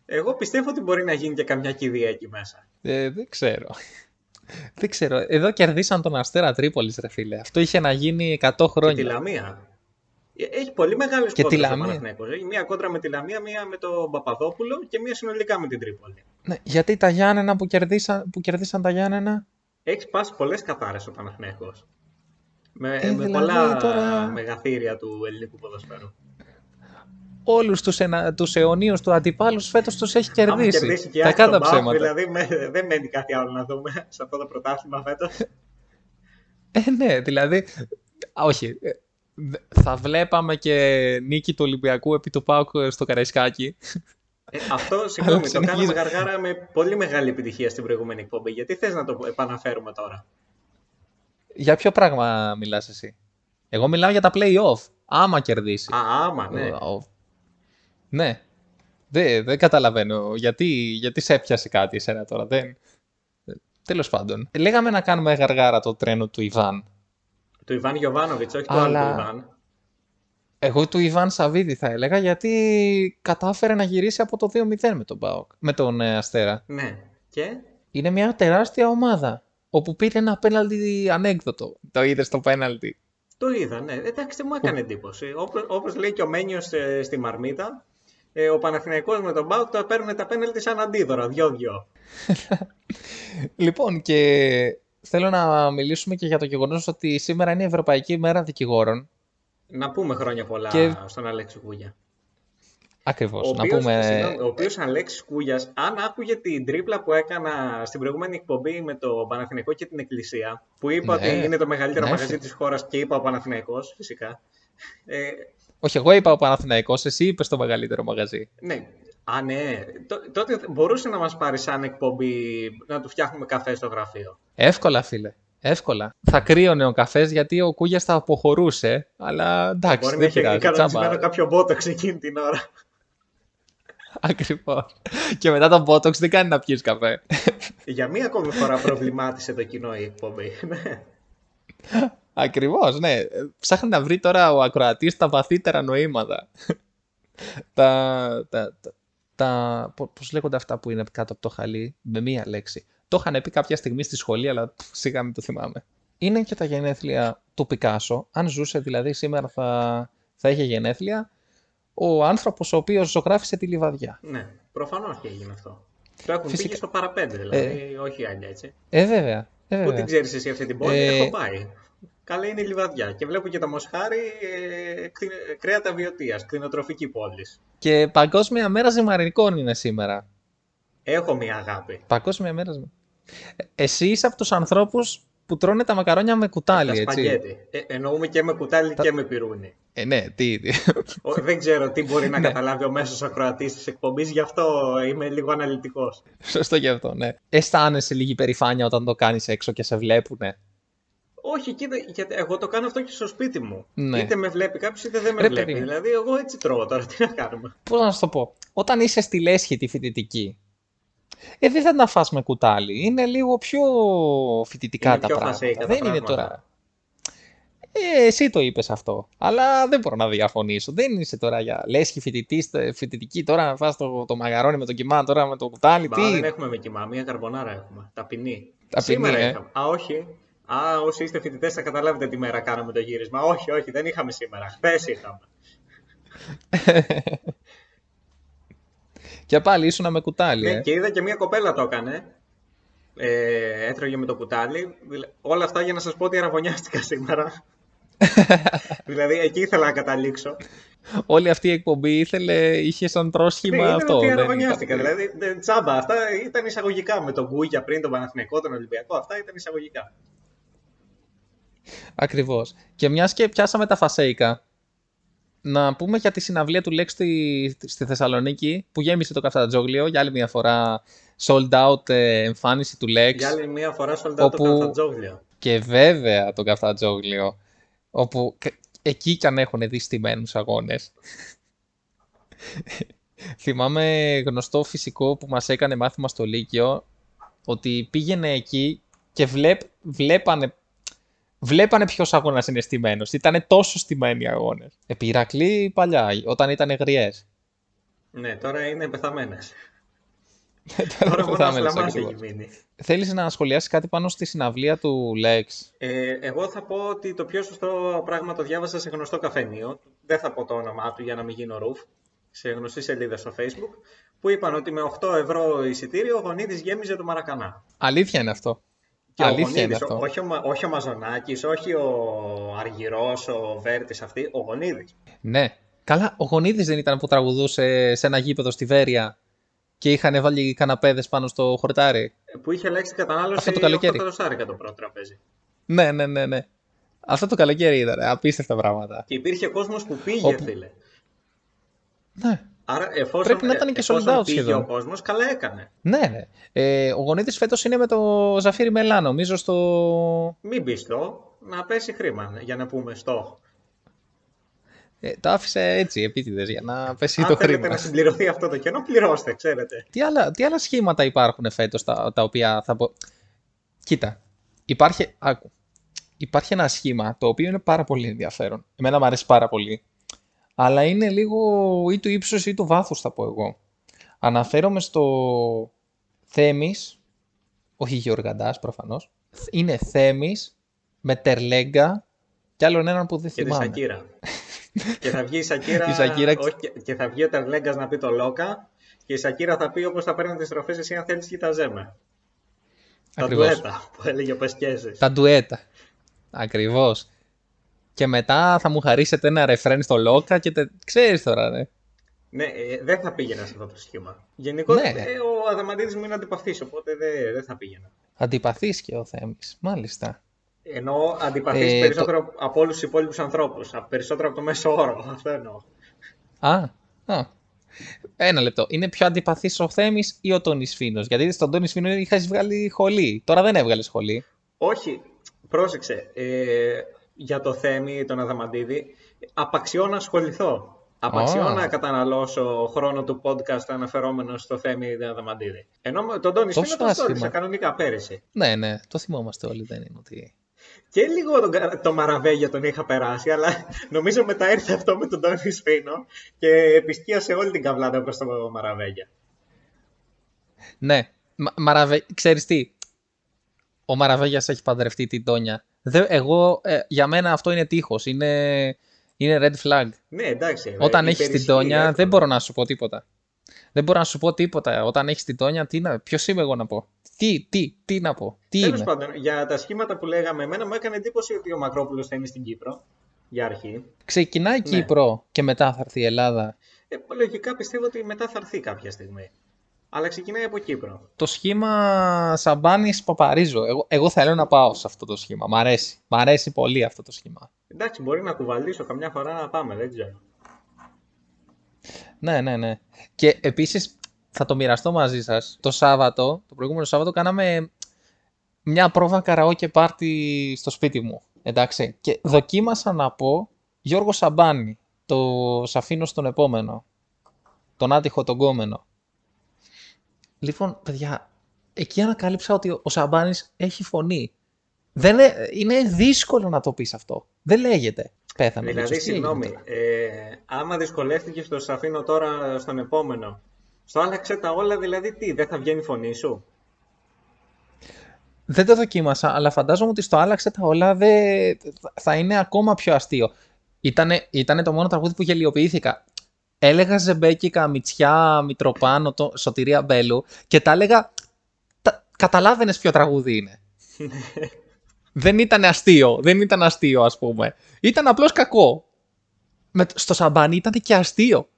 εγώ πιστεύω ότι μπορεί να γίνει και καμιά κηδεία εκεί μέσα. Ε, δεν ξέρω. δεν ξέρω. Εδώ κερδίσαν τον Αστέρα Τρίπολης, ρε φίλε. Αυτό είχε να γίνει 100 Και τη χρόνια. Λαμία. Ε, Έχει πολύ μεγάλες Και τη κόντρες ο Λαμία. Παναθηναϊκός. Έχει μία κόντρα με τη Λαμία, μία με τον Παπαδόπουλο και μία συνολικά με την Τρίπολη. Ναι, γιατί τα Γιάννενα που κερδίσαν, που κερδίσαν τα Γιάννενα; Έχεις πάσει πολλές κατάρες ο Παναθηναϊκός. Με, Ε, με δηλαδή πολλά τώρα- μεγαθύρια του ελληνικού ποδοσφαίρου. Όλους τους, ενα... τους αιωνίους του αντιπάλους φέτος τους έχει Άμα κερδίσει. κερδίσει και η Τα Άκη τον κάτα Μπάουκ, ψέματα. Δηλαδή με- δεν μένει κάτι άλλο να δούμε σε αυτό το πρωτάθλημα φέτος. Ε, ναι, δηλαδή. α, Όχι. ε, δε- Θα βλέπαμε και νίκη του Ολυμπιακού επί του Πάουκ στο Καραϊσκάκι. Ε, αυτό συγγνώμη, το συνεχίζει. κάναμε γαργάρα με πολύ μεγάλη επιτυχία στην προηγούμενη εκπομπή. Γιατί θες να το επαναφέρουμε τώρα; Για ποιο πράγμα μιλάς εσύ; Εγώ μιλάω για τα play-off. Άμα κερδίσει. Α, άμα, ναι. Ο- Ναι. Δεν, δεν καταλαβαίνω γιατί, γιατί σε έπιασε κάτι εσένα τώρα. Δεν... Τέλος πάντων. Λέγαμε να κάνουμε γαργάρα το τρένο του Ιβάν. Του Ιβάν Γιοβάνοβιτ, όχι του Αλλά- άλλου του Ιβάν. Εγώ του Ιβάν Σαββίδη θα έλεγα γιατί κατάφερε να γυρίσει από το 2-0 με τον Πάοκ, με τον ε, Αστέρα. Ναι. Και; Είναι μια τεράστια ομάδα όπου πήρε ένα πέναλτι ανέκδοτο. Το είδες στο πέναλτι; το είδα, ναι. Εντάξει, μου έκανε εντύπωση. Όπως, όπως λέει και ο Μένιος ε, στη Μαρμίτα, ε, ο Παναθηναϊκός με τον Μπάουκ το παίρνουν τα πέναλτι σαν αντίδωρα, δυο-δυο. Λοιπόν, και θέλω να μιλήσουμε και για το γεγονός ότι σήμερα είναι η Ευρωπαϊκή Μέρα Δικηγόρων Να πούμε χρόνια πολλά Και- στον Αλέξη Κούγια. Ακριβώς. Ο Να οποίος, πούμε... συγγνώμη, ο οποίος Αλέξης Κούγιας, αν άκουγε την τρίπλα που έκανα στην προηγούμενη εκπομπή με το Παναθηναϊκό και την Εκκλησία, που είπα Ναι. ότι είναι το μεγαλύτερο Ναι, μαγαζί φίλε. της χώρας και είπα ο Παναθηναϊκός, φυσικά. Ε, Όχι, εγώ είπα ο Παναθηναϊκός, εσύ είπες το μεγαλύτερο μαγαζί. ναι, Α, ναι. Τ- τότε μπορούσε να μας πάρει σαν εκπομπή να του φτιάχνουμε καφέ στο γραφείο. Εύκολα, φίλε. Εύκολα. Θα κρύωνε ο καφές γιατί ο Κούγιας θα αποχωρούσε. Αλλά εντάξει, Μπορεί να δεν έχει πειράζει. κανονισμένο Τσάμπα. κάποιο μπότοξ εκείνη την ώρα. Ακριβώς. Και μετά τον Botox δεν κάνει να πιεις καφέ. Για μία ακόμη φορά προβλημάτισε το κοινό η εκπομπή. Ναι. Ακριβώς, ναι. Ψάχνει να βρει τώρα ο ακροατής τα βαθύτερα νοήματα. τα. τα, τα, τα πώς λέγονται αυτά που είναι κάτω από το χαλί, με μία λέξη. Το είχαν πει κάποια στιγμή στη σχολή, αλλά πφ, σιγά μην το θυμάμαι. Είναι και τα γενέθλια του Πικάσο. Αν ζούσε δηλαδή σήμερα θα, θα είχε γενέθλια ο άνθρωπος ο οποίος ζωγράφισε τη λιβαδιά. ναι, προφανώς και έγινε αυτό. Το έχουν Φυσικά. πει και στο παραπέντε, δηλαδή, όχι άλλα έτσι. Ε, βέβαια. Ε, Πού βέβαια. την ξέρεις εσύ αυτή την πόλη, Ε, έχω πάει. Καλά είναι η Λιβαδιά. Και βλέπω και τα Μοσχάρι, ε, κτηνε- κρέατα βιωτεία, κτηνοτροφική πόλης. Και Παγκόσμια Μέρα Ζυμαρινικών είναι σήμερα. Έχω μία αγάπη. Παγκόσμια Μέρα Ζυμαρινικών. Ε, Εσύ είσαι από τους ανθρώπους που τρώνε τα μακαρόνια με κουτάλι, τα έτσι; σπαγγέτι. Ε, εννοούμε και με κουτάλι και με πυρούνι. Ε, ναι, τι. τι. Ο- Δεν ξέρω τι μπορεί Ναι. να καταλάβει ο μέσος ακροατής της εκπομπής, γι' αυτό είμαι λίγο αναλυτικός. Σωστό και αυτό, ναι. Αισθάνεσαι λίγη περηφάνεια όταν το κάνεις έξω και σε βλέπουνε; Όχι, κοίτα, γιατί εγώ το κάνω αυτό και στο σπίτι μου. Ναι. Είτε με βλέπει κάποιος είτε δεν με Ρε, βλέπει. παιδί μου. Δηλαδή, εγώ έτσι τρώω τώρα, τι να κάνουμε. Πώς να σου το πω. Όταν είσαι στη λέσχη τη φοιτητική, ε, δεν θα τα φας με κουτάλι. Είναι λίγο πιο φοιτητικά Είναι τα πιο πράγματα. φασέικα τα δεν είναι πράγματα. τώρα. Ε, εσύ το είπες αυτό. Αλλά δεν μπορώ να διαφωνήσω. Δεν είσαι τώρα για λέσχη φοιτητής, τε- φοιτητική τώρα να φας το, το μαγαρόνι με το κιμά, τώρα με το κουτάλι. Μα τι; δεν έχουμε με κοιμά, μία καρμπονάρα έχουμε. Ταπεινή. Ταπεινή, Σήμερα ε. είχαμε. Α, όχι. Α, όσοι είστε φοιτητές θα καταλάβετε τι μέρα κάναμε το γύρισμα. Όχι, όχι, δεν είχαμε σήμερα. Χθες είχαμε. Και πάλι ήσουν με κουτάλι. Ναι, ε. και είδα και μία κοπέλα το έκανε. Ε, έτρωγε με το κουτάλι. Δηλα- Όλα αυτά για να σας πω ότι αραβωνιάστηκα σήμερα. δηλαδή, εκεί ήθελα να καταλήξω. Όλη αυτή η εκπομπή ήθελε, είχε σαν πρόσχημα Ναι, είδα αυτό. ότι δεν αραβωνιάστηκα. ήταν- Δηλαδή, δεν- τσάμπα. Αυτά ήταν εισαγωγικά με τον Γκούγια πριν, τον Παναθηναϊκό, τον Ολυμπιακό. Αυτά ήταν εισαγωγικά. Ακριβώς. Και μιας και πιάσαμε τα φασέικα, να πούμε για τη συναυλία του Lex στη, στη Θεσσαλονίκη που γέμισε το Καφτατζόγλιο για άλλη μια φορά sold out ε, εμφάνιση του Lex Για άλλη μία φορά σολτά Όπου- το Καφτατζόγλιο. και βέβαια το Καφτατζόγλιο όπου κα- εκεί κι αν έχουν δει στημένους αγώνες. Θυμάμαι γνωστό φυσικό που μας έκανε μάθημα στο Λύκειο ότι πήγαινε εκεί και βλέπ, βλέπανε, βλέπανε ποιος αγώνας είναι στημένος. Ήτανε τόσο στημένοι οι αγώνες. Επί Ηρακλή παλιά, όταν ήταν γριές. Ναι, τώρα είναι πεθαμένες. Τώρα τώρα μόνο ο πεθάμενες Σλαμάς ακριβώς. έχει μείνει. Θέλεις να σχολιάσεις κάτι πάνω στη συναυλία του Lex; Ε, εγώ θα πω ότι το πιο σωστό πράγμα το διάβασα σε γνωστό καφενείο. Δεν θα πω το όνομά του για να μην γίνω ρουφ. Σε γνωστή σελίδα στο facebook. Που είπαν ότι με 8 ευρώ εισιτήριο ο Γονίδης γέμιζε το Μαρακανά. Αλήθεια είναι αυτό. Και ο Αλήθεια είναι Γονίδης, αυτό. ο- όχι, ο, Μα- όχι ο Μαζονάκης, όχι ο Αργυρός, ο Βέρτης αυτή, ο Γονίδης. Ναι. Καλά, ο Γονίδης δεν ήταν που τραγουδούσε σε ένα γήπεδο στη Βέρεια και είχαν βάλει καναπέδες πάνω στο χορτάρι. Που είχε ελέγξει κατανάλωση Αυτό το καλοκαίρι. 8 δολάρικα το πρώτο τραπέζι. Ναι, ναι, ναι, ναι. Αυτό το καλοκαίρι ήταν. Απίστευτα πράγματα. Και υπήρχε κόσμος που πήγε, Όπου- φίλε. Ναι. Άρα εφόσον, Πρέπει να ήταν και εφόσον sold out πήγε σχεδόν. ο κόσμος, καλά έκανε. Ναι, ναι. Ε, ο Γονίδης φέτος είναι με το Ζαφίρι Μελά, νομίζω, στο... Μην πεις στο, να πέσει χρήμα για να πούμε στο. Ε, το άφησε έτσι, επίτηδες, για να πέσει Αν το θέλετε χρήμα. να συμπληρωθεί αυτό το κενό, πληρώστε, ξέρετε. Τι άλλα, τι άλλα σχήματα υπάρχουν φέτος τα, τα οποία θα πω... Κοίτα, υπάρχει, άκου, υπάρχει ένα σχήμα το οποίο είναι πάρα πολύ ενδιαφέρον. Εμένα μου αρέσει πάρα πολύ. Αλλά είναι λίγο ή του ύψους ή του βάθους θα πω εγώ. Αναφέρομαι στο Θέμης, όχι Γεωργαντάς προφανώς. Είναι Θέμης με Τερλέγκα και άλλον έναν που δεν Και τη θυμάμαι. Σακύρα. και θα βγει η Σακύρα, Η Σακύρα- όχι, και- και θα βγει ο Τερλέγκας να πει το Λόκα και η Σακύρα θα πει όπως θα παίρνει τις τροφές εσύ αν θέλεις κοίταζέ με. Τα Ακριβώς. ντουέτα που έλεγε ο Πεσκέζης. Τα ντουέτα. Ακριβώς. Και μετά θα μου χαρίσετε ένα ρεφρέν στο Λόκα και τε... ξέρεις τώρα, ναι. Ναι, ε, δεν θα πήγαινα σε αυτό το σχήμα. Γενικώ Ναι. ε, ο Αδαμαντίδης μου είναι αντιπαθής, οπότε δεν, δεν θα πήγαινα. Αντιπαθής και ο Θέμης, μάλιστα. Εννοώ αντιπαθής Ε, περισσότερο από όλους τους υπόλοιπους ανθρώπους. α- Περισσότερο από το μέσο όρο. Αυτό εννοώ. Α, α. Ένα λεπτό. Είναι πιο αντιπαθής ο Θέμης ή ο Τόνις Φίνος; Γιατί στον Τόνις Φίνο είχες βγάλει χολή. Τώρα δεν έβγαλες σχολή. Όχι, πρόσεξε. Ε, για το Θέμη, τον Αδαμαντίδη, απαξιώ να ασχοληθώ. Απαξιώ Α. να καταναλώσω χρόνο του podcast αναφερόμενο στο Θέμη τον Αδαμαντίδη. Ενώ με τον Τόνι Τόσο Σπίνα τον άσχημα. στόρισα κανονικά πέρυσι. Ναι, ναι, το θυμόμαστε όλοι, δεν είναι ότι... Και λίγο τον, κα- το Μαραβέγια τον είχα περάσει, αλλά νομίζω μετά ήρθε αυτό με τον Τόνι Σπίνο και επισκίασε όλη την καβλάτα προς το Μαραβέγια. Ναι, Μα, Μαραβέ... ξέρεις τι, ο Μαραβέγιας έχει παντρευτεί την Τόνια. Δε, εγώ, ε, για μένα αυτό είναι τείχος, είναι, είναι red flag. Ναι, εντάξει. Όταν ε, έχεις την υπερισχύει Τόνια εύκολα. δεν μπορώ να σου πω τίποτα. Δεν μπορώ να σου πω τίποτα. Όταν έχεις την Τόνια, τι να, ποιος είμαι εγώ να πω; Τι, τι, τι να πω; Τι Τέλος είμαι; πάντων, για τα σχήματα που λέγαμε, εμένα μου έκανε εντύπωση ότι ο Μακρόπουλος θα είναι στην Κύπρο, για αρχή. Ξεκινάει η Ναι. Κύπρο και μετά θα έρθει η Ελλάδα. Ε, λογικά πιστεύω ότι μετά θα έρθει κάποια στιγμή. Αλλά ξεκινάει από Κύπρο. Το σχήμα Σαμπάνης Παπαρίζο. Εγώ, εγώ θέλω να πάω σε αυτό το σχήμα. Μ' αρέσει. Μ' αρέσει πολύ αυτό το σχήμα. Εντάξει, μπορεί να κουβαλήσω καμιά φορά να πάμε, δεν ξέρω. Ναι, ναι, ναι. Και επίσης θα το μοιραστώ μαζί σας. Το Σάββατο, το προηγούμενο Σάββατο, κάναμε μια πρόβα καραόκε πάρτι στο σπίτι μου. Εντάξει. Και δοκίμασα να πω Γιώργο Σαμπάνη. Το «Σ' αφήνω στον επόμενο. Τον άτυχο τον κόμενο. Λοιπόν, παιδιά, εκεί ανακάλυψα ότι ο- ο Σαμπάνης έχει φωνή. Δεν λέ- είναι δύσκολο να το πεις αυτό. Δεν λέγεται. Πέθανε. ο δηλαδή, Λίτσος. Τι έγινε συγγνώμη, τώρα; ε, άμα δυσκολεύτηκε στο «Σ' αφήνω τώρα στον επόμενο, στο άλλαξε τα όλα, δηλαδή τι, δεν θα βγαίνει η φωνή σου; Δεν το δοκίμασα, αλλά φαντάζομαι ότι στο άλλαξε τα όλα δε... θα είναι ακόμα πιο αστείο. Ήτανε, ήτανε το μόνο τραγούδι που γελιοποιήθηκα. Έλεγα Ζεμπέκικα, Μητσιά, Μητροπάνο, το, Σωτηρία Μπέλου και τα έλεγα. Τα, καταλάβαινες ποιο τραγούδι είναι. δεν ήταν αστείο, δεν ήταν αστείο ας πούμε. Ήταν απλώς κακό. Με, στο σαμπάνι ήταν και αστείο.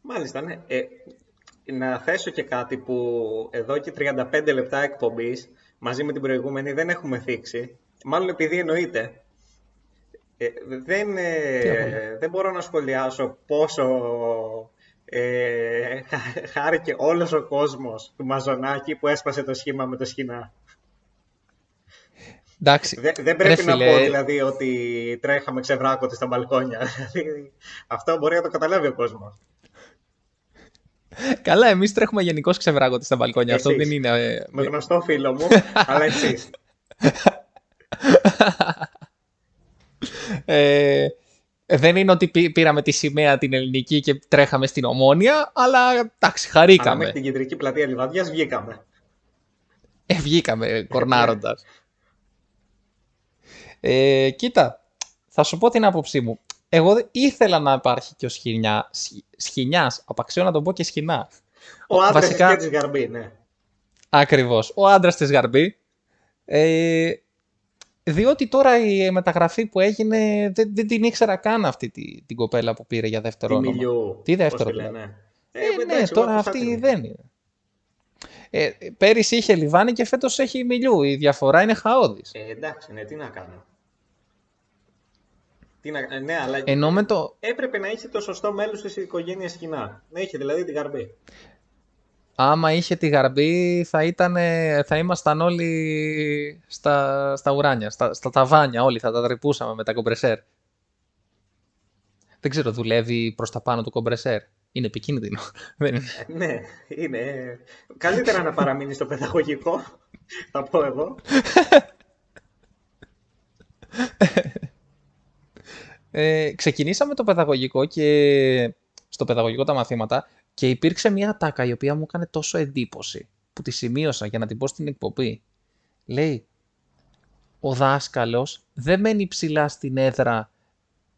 Μάλιστα, ναι. Ε, να θέσω και κάτι που εδώ και 35 λεπτά εκπομπής μαζί με την προηγούμενη δεν έχουμε θίξει. Μάλλον επειδή εννοείται. Ε, δεν, ε, Τι έχουμε; δεν μπορώ να σχολιάσω πόσο ε, χα- χάρηκε όλος ο κόσμος του Μαζονάκη που έσπασε το σχήμα με το σχοινά. Εντάξει. Δεν, δεν πρέπει Ρε να φίλε, πω δηλαδή ότι τρέχαμε ξεβράκωτοι στα μπαλκόνια. Δηλαδή, Αυτό μπορεί να το καταλάβει ο κόσμος. Καλά, εμείς τρέχουμε γενικώς ξεβράγονται στα μπαλκόνια. Αυτό Εσείς. δεν είναι. ε, Με γνωστό φίλο μου, αλλά εσείς. Ε, δεν είναι ότι πή- πήραμε τη σημαία την ελληνική και τρέχαμε στην Ομόνια, αλλά εντάξει, Αλλά μέχρι χαρήκαμε. την κεντρική πλατεία Λιβαδιάς βγήκαμε. Ε, βγήκαμε κορνάροντας. Ε, κοίτα, θα σου πω την άποψή μου. Εγώ δεν- ήθελα να υπάρχει και ο σχοινιά, σχ- σχοινιάς, απαξιώ να τον πω και σχοινά. Ο άντρας Βασικά- της Κέντρης Γαρμπή, ναι. Ακριβώς. Ο άντρας της Γαρμπή. Ε, διότι τώρα η μεταγραφή που έγινε δεν, δεν την ήξερα καν αυτή τη, την κοπέλα που πήρε για δεύτερο Τη όνομα. Μιλιού. Τι δεύτερο, πώς τη δηλαδή. λένε. Ε, εντάξει, ναι, εγώ τώρα ακουσα αυτή την. δεν είναι. Ε, πέρυσι είχε Λιβάνι και φέτος έχει Μιλιού. Η διαφορά είναι χαόδης. Ε, εντάξει, ναι, τι να κάνω. Τι να... ε, Ναι, αλλά Ενώ με το... έπρεπε να είχε το σωστό μέλος της οικογένειας Σκηνά. Να είχε δηλαδή τη Γαρμπή. Άμα είχε τη Γαρμπή θα, ήταν, θα ήμασταν όλοι στα, στα ουράνια, στα, στα ταβάνια όλοι, θα τα τρυπούσαμε με τα κομπρεσέρ. Δεν ξέρω, δουλεύει προς τα πάνω του κομπρεσέρ. Είναι επικίνδυνο. Δεν είναι. Ε, Ναι, είναι. ε, Καλύτερα να παραμείνει στο παιδαγωγικό, θα πω εγώ. Ε, ξεκινήσαμε το παιδαγωγικό και στο παιδαγωγικό τα μαθήματα και υπήρξε μια τάκα η οποία μου έκανε τόσο εντύπωση που τη σημείωσα για να την πω στην εκπομπή. Λέει, ο δάσκαλος δεν μένει ψηλά στην έδρα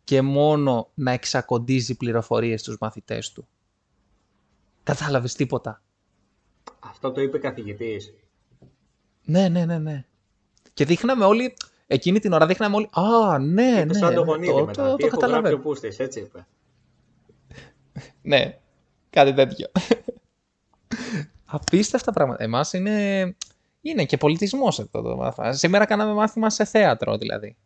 και μόνο να εξακοντίζει πληροφορίες στους μαθητές του. Κατάλαβες τίποτα. Αυτό το είπε καθηγητής. Ναι, ναι, ναι, ναι. Και δείχναμε όλοι, Εκείνη την ώρα δείχναμε όλοι. Α, ναι, Είπε ναι. σαν το ναι, γονίδι το, μετά. το, Τι το έχω γράψει ο καταλαβαίνω. Πούστης, έτσι είπε. Ναι, κάτι τέτοιο. Απίστευτα πράγματα. Εμάς είναι, είναι και πολιτισμός αυτό το μάθημα. Σήμερα κάναμε μάθημα σε θέατρο δηλαδή.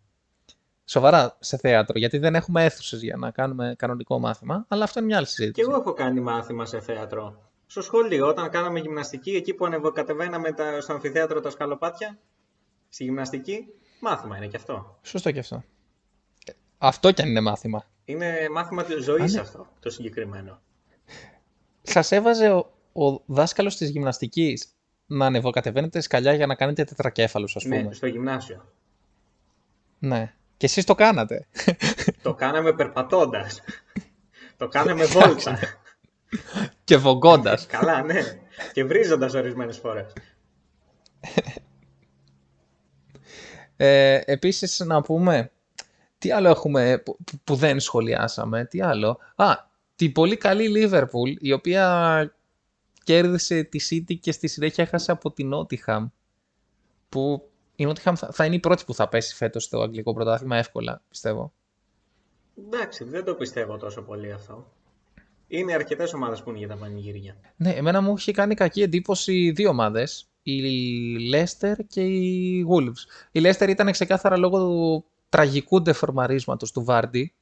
Σοβαρά σε θέατρο, γιατί δεν έχουμε αίθουσες για να κάνουμε κανονικό μάθημα, αλλά αυτό είναι μια άλλη Και συζήτηση. εγώ έχω κάνει μάθημα σε θέατρο. Στο σχολείο, όταν κάναμε γυμναστική, εκεί που ανεβοκατεβαίναμε τα, στο αμφιθέατρο τα σκαλοπάτια, στη γυμναστική, μάθημα είναι και αυτό. Σωστό και αυτό. Αυτό κι αν είναι μάθημα. Είναι μάθημα της ζωής ναι. αυτό, το συγκεκριμένο. Σας έβαζε ο, ο δάσκαλος της γυμναστικής να ανεβοκατεβαίνετε σκαλιά για να κάνετε τετρακέφαλους, ας πούμε; Ναι, στο γυμνάσιο. Ναι. Και εσείς το κάνατε. Το κάναμε περπατώντας. το κάναμε βόλτα. και βογκώντα. Καλά, ναι. Και βρίζοντας ορισμένες φορές. Ε, επίσης να πούμε, τι άλλο έχουμε που, που δεν σχολιάσαμε, τι άλλο; Α, την πολύ καλή Λίβερπουλ, η οποία κέρδισε τη City και στη συνέχεια έχασε από την Νότιχαμ, που η Νότιχαμ θα, θα είναι η πρώτη που θα πέσει φέτος στο αγγλικό πρωτάθλημα εύκολα, πιστεύω. Εντάξει, δεν το πιστεύω τόσο πολύ αυτό. Είναι αρκετές ομάδες που είναι για τα πανηγύρια. Ναι, εμένα μου είχε κάνει κακή εντύπωση δύο ομάδες, η Leicester και η Wolves. Η Leicester ήταν ξεκάθαρα λόγω του τραγικού ντεφορμαρίσματος του Βάρντι,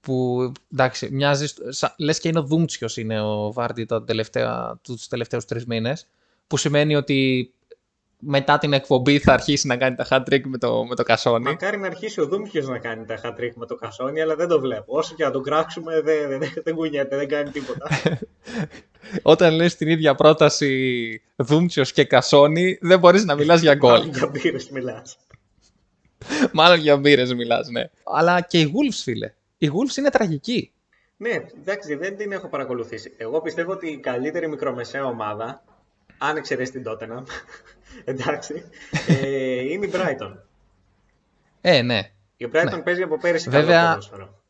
που εντάξει, μοιάζει, στο- σα- λες και είναι ο Δούμτσιος είναι ο Βάρντι τα τελευταία, τους τελευταίους τρεις μήνες, που σημαίνει ότι μετά την εκπομπή θα αρχίσει να κάνει τα hat trick με το, με το κασόνι. Μακάρι να αρχίσει ο Δούμκιος να κάνει τα hat-trick με το κασόνι, αλλά δεν το βλέπω. Όσο και να τον κράξουμε, δεν, δεν, δεν κουνιέται, δεν κάνει τίποτα. Όταν λες την ίδια πρόταση Δούμτσιος και κασόνι, δεν μπορείς να μιλάς για γκολ. Μάλλον για μπύρες μιλάς. Μάλλον για μπύρες μιλάς, ναι. Αλλά και οι Wolves, φίλε. Οι Wolves είναι τραγικοί. Ναι, εντάξει, δεν την έχω παρακολουθήσει. Εγώ πιστεύω ότι η καλύτερη μικρομεσαία ομάδα, αν εξαιρέσει την Tottenham, εντάξει, ε, είναι η Brighton. Ε, ναι. Η Brighton Ναι. παίζει από πέρυσι Βέβαια- καλό ποδόσφαιρο.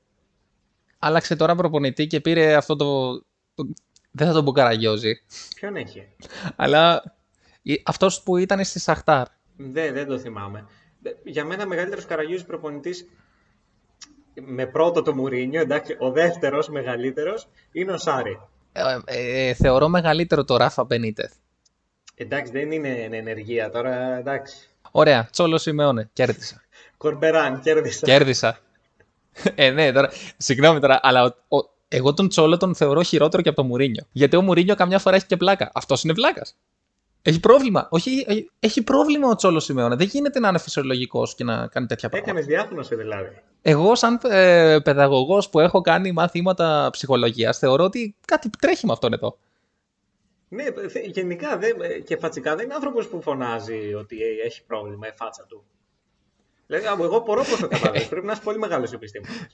Άλλαξε τώρα προπονητή και πήρε αυτό το. το- Δεν θα τον πω καραγιόζη. Ποιον έχει; Αλλά αυτός που ήταν στη Σαχτάρ. Δεν, δεν το θυμάμαι. Ε, Για μένα μεγαλύτερος καραγιούζης προπονητής με πρώτο το Μουρίνιο, εντάξει, ο δεύτερος μεγαλύτερος είναι ο Σάρι. Ε, ε, θεωρώ μεγαλύτερο το Ράφα Μπενίτεθ. Εντάξει, δεν είναι εν ενεργεία τώρα, εντάξει. Ωραία, Τσόλο Σιμεώνε. Κέρδισα. Κορμπεράν, κέρδισα. Κέρδισα. ε, ναι, τώρα. Συγγνώμη τώρα, αλλά ο, ο- εγώ τον Τσόλο τον θεωρώ χειρότερο και από τον Μουρίνιο. Γιατί ο Μουρίνιο καμιά φορά έχει και πλάκα. Αυτός είναι πλάκα. Έχει πρόβλημα. Όχι, έχει- έχει πρόβλημα ο Τσόλος Σιμεώνε. Δεν γίνεται να είναι φυσιολογικός και να κάνει τέτοια πράγματα. Έκανες διάγνωση δηλαδή. Εγώ, σαν ε, παιδαγωγός που έχω κάνει μαθήματα ψυχολογίας, θεωρώ ότι κάτι τρέχει με αυτόν εδώ. Ναι, θε- γενικά δεν, και φατσικά δεν είναι άνθρωπος που φωνάζει ότι ε, έχει πρόβλημα η φάτσα του. Δηλαδή, α, εγώ μπορώ πώς το καταλαβαίνεις. Πρέπει να είσαι πολύ μεγάλος επιστήμονας.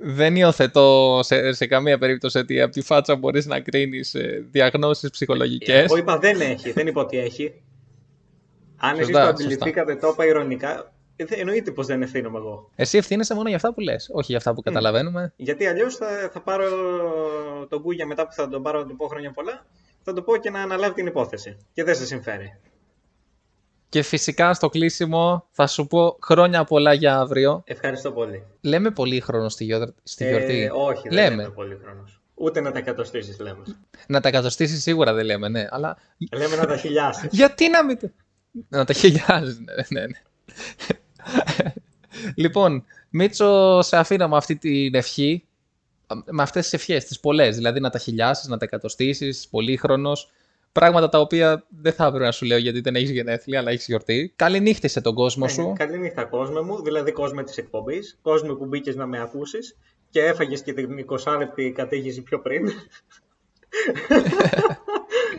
Δεν υιοθετώ σε, σε καμία περίπτωση ότι από τη φάτσα μπορείς να κρίνεις ε, διαγνώσεις ψυχολογικές. Εγώ είπα δεν έχει, δεν είπα ότι έχει. Αν εσείς Σωστά, το αντιληφθήκατε, το είπα ηρωνικά, ε, δεν- εννοείται πως δεν ευθύνομαι εγώ. Εσύ ευθύνεσαι μόνο για αυτά που λες, όχι για αυτά που καταλαβαίνουμε. Γιατί αλλιώς θα, θα πάρω τον Κούγια μετά που θα τον πάρω να του πω χρόνια πολλά, θα του πω και να αναλάβει την υπόθεση. Και δεν σε συμφέρει. Και φυσικά στο κλείσιμο θα σου πω χρόνια πολλά για αύριο. Ευχαριστώ πολύ. Λέμε πολύ χρόνο στη, γιορ- στη Ε, γιορτή. όχι, δεν λέμε. λέμε πολύ χρόνος. Ούτε να τα εκατοστήσεις λέμε. Να τα εκατοστήσεις σίγουρα δεν λέμε, ναι. Αλλά λέμε να τα χιλιάσεις. Γιατί να μην. το- Να τα χιλιάζεις, ναι, ναι, ναι. λοιπόν, Μίτσο, σε αφήνω με αυτή την ευχή, με αυτές τις ευχές, τις πολλές, δηλαδή να τα χιλιάσεις, να τα εκατοστήσεις, πολύχρονος, πράγματα τα οποία δεν θα έπρεπε να σου λέω γιατί δεν έχεις γενέθλια, αλλά έχεις γιορτή. Καληνύχτησε τον κόσμο σου. Ε, Καληνύχτα κόσμο μου, δηλαδή κόσμο της εκπομπής, κόσμο που μπήκες να με ακούσεις και έφαγες και την 20 λεπτή κατήγηση πιο πριν.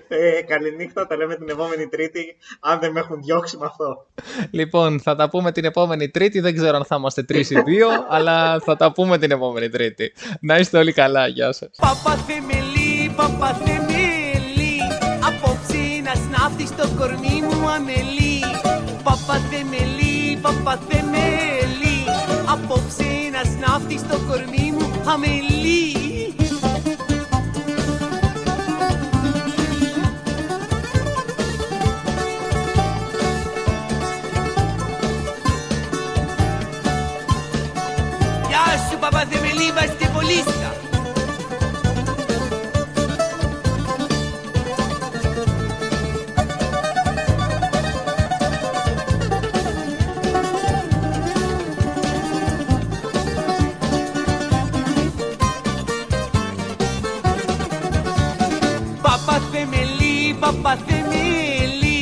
ε, καληνύχτα, τα λέμε την επόμενη Τρίτη, αν δεν με έχουν διώξει με αυτό. Λοιπόν, θα τα πούμε την επόμενη Τρίτη. Δεν ξέρω αν θα είμαστε τρεις ή δύο, αλλά θα τα πούμε την επόμενη Τρίτη. Να είστε όλοι καλά. Γεια σας. Παπαθεμελή, παπαθεμελή αυτή στο κορμί μου αμελή Παπαθεμελή, παπαθεμελή Απόψε να ναύτης στο κορμί μου αμελή. Γεια σου παπαθεμελή, είμαστε πολίστα βασκευολίστα Παπαθεμελή, παπαθεμελή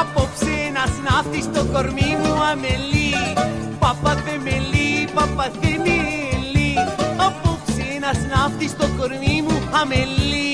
Απόψε ένας ναύτης στο κορμί μου αμελή. Παπαθεμελή, παπαθεμελή Απόψε ένας ναύτης στο κορμί μου αμελή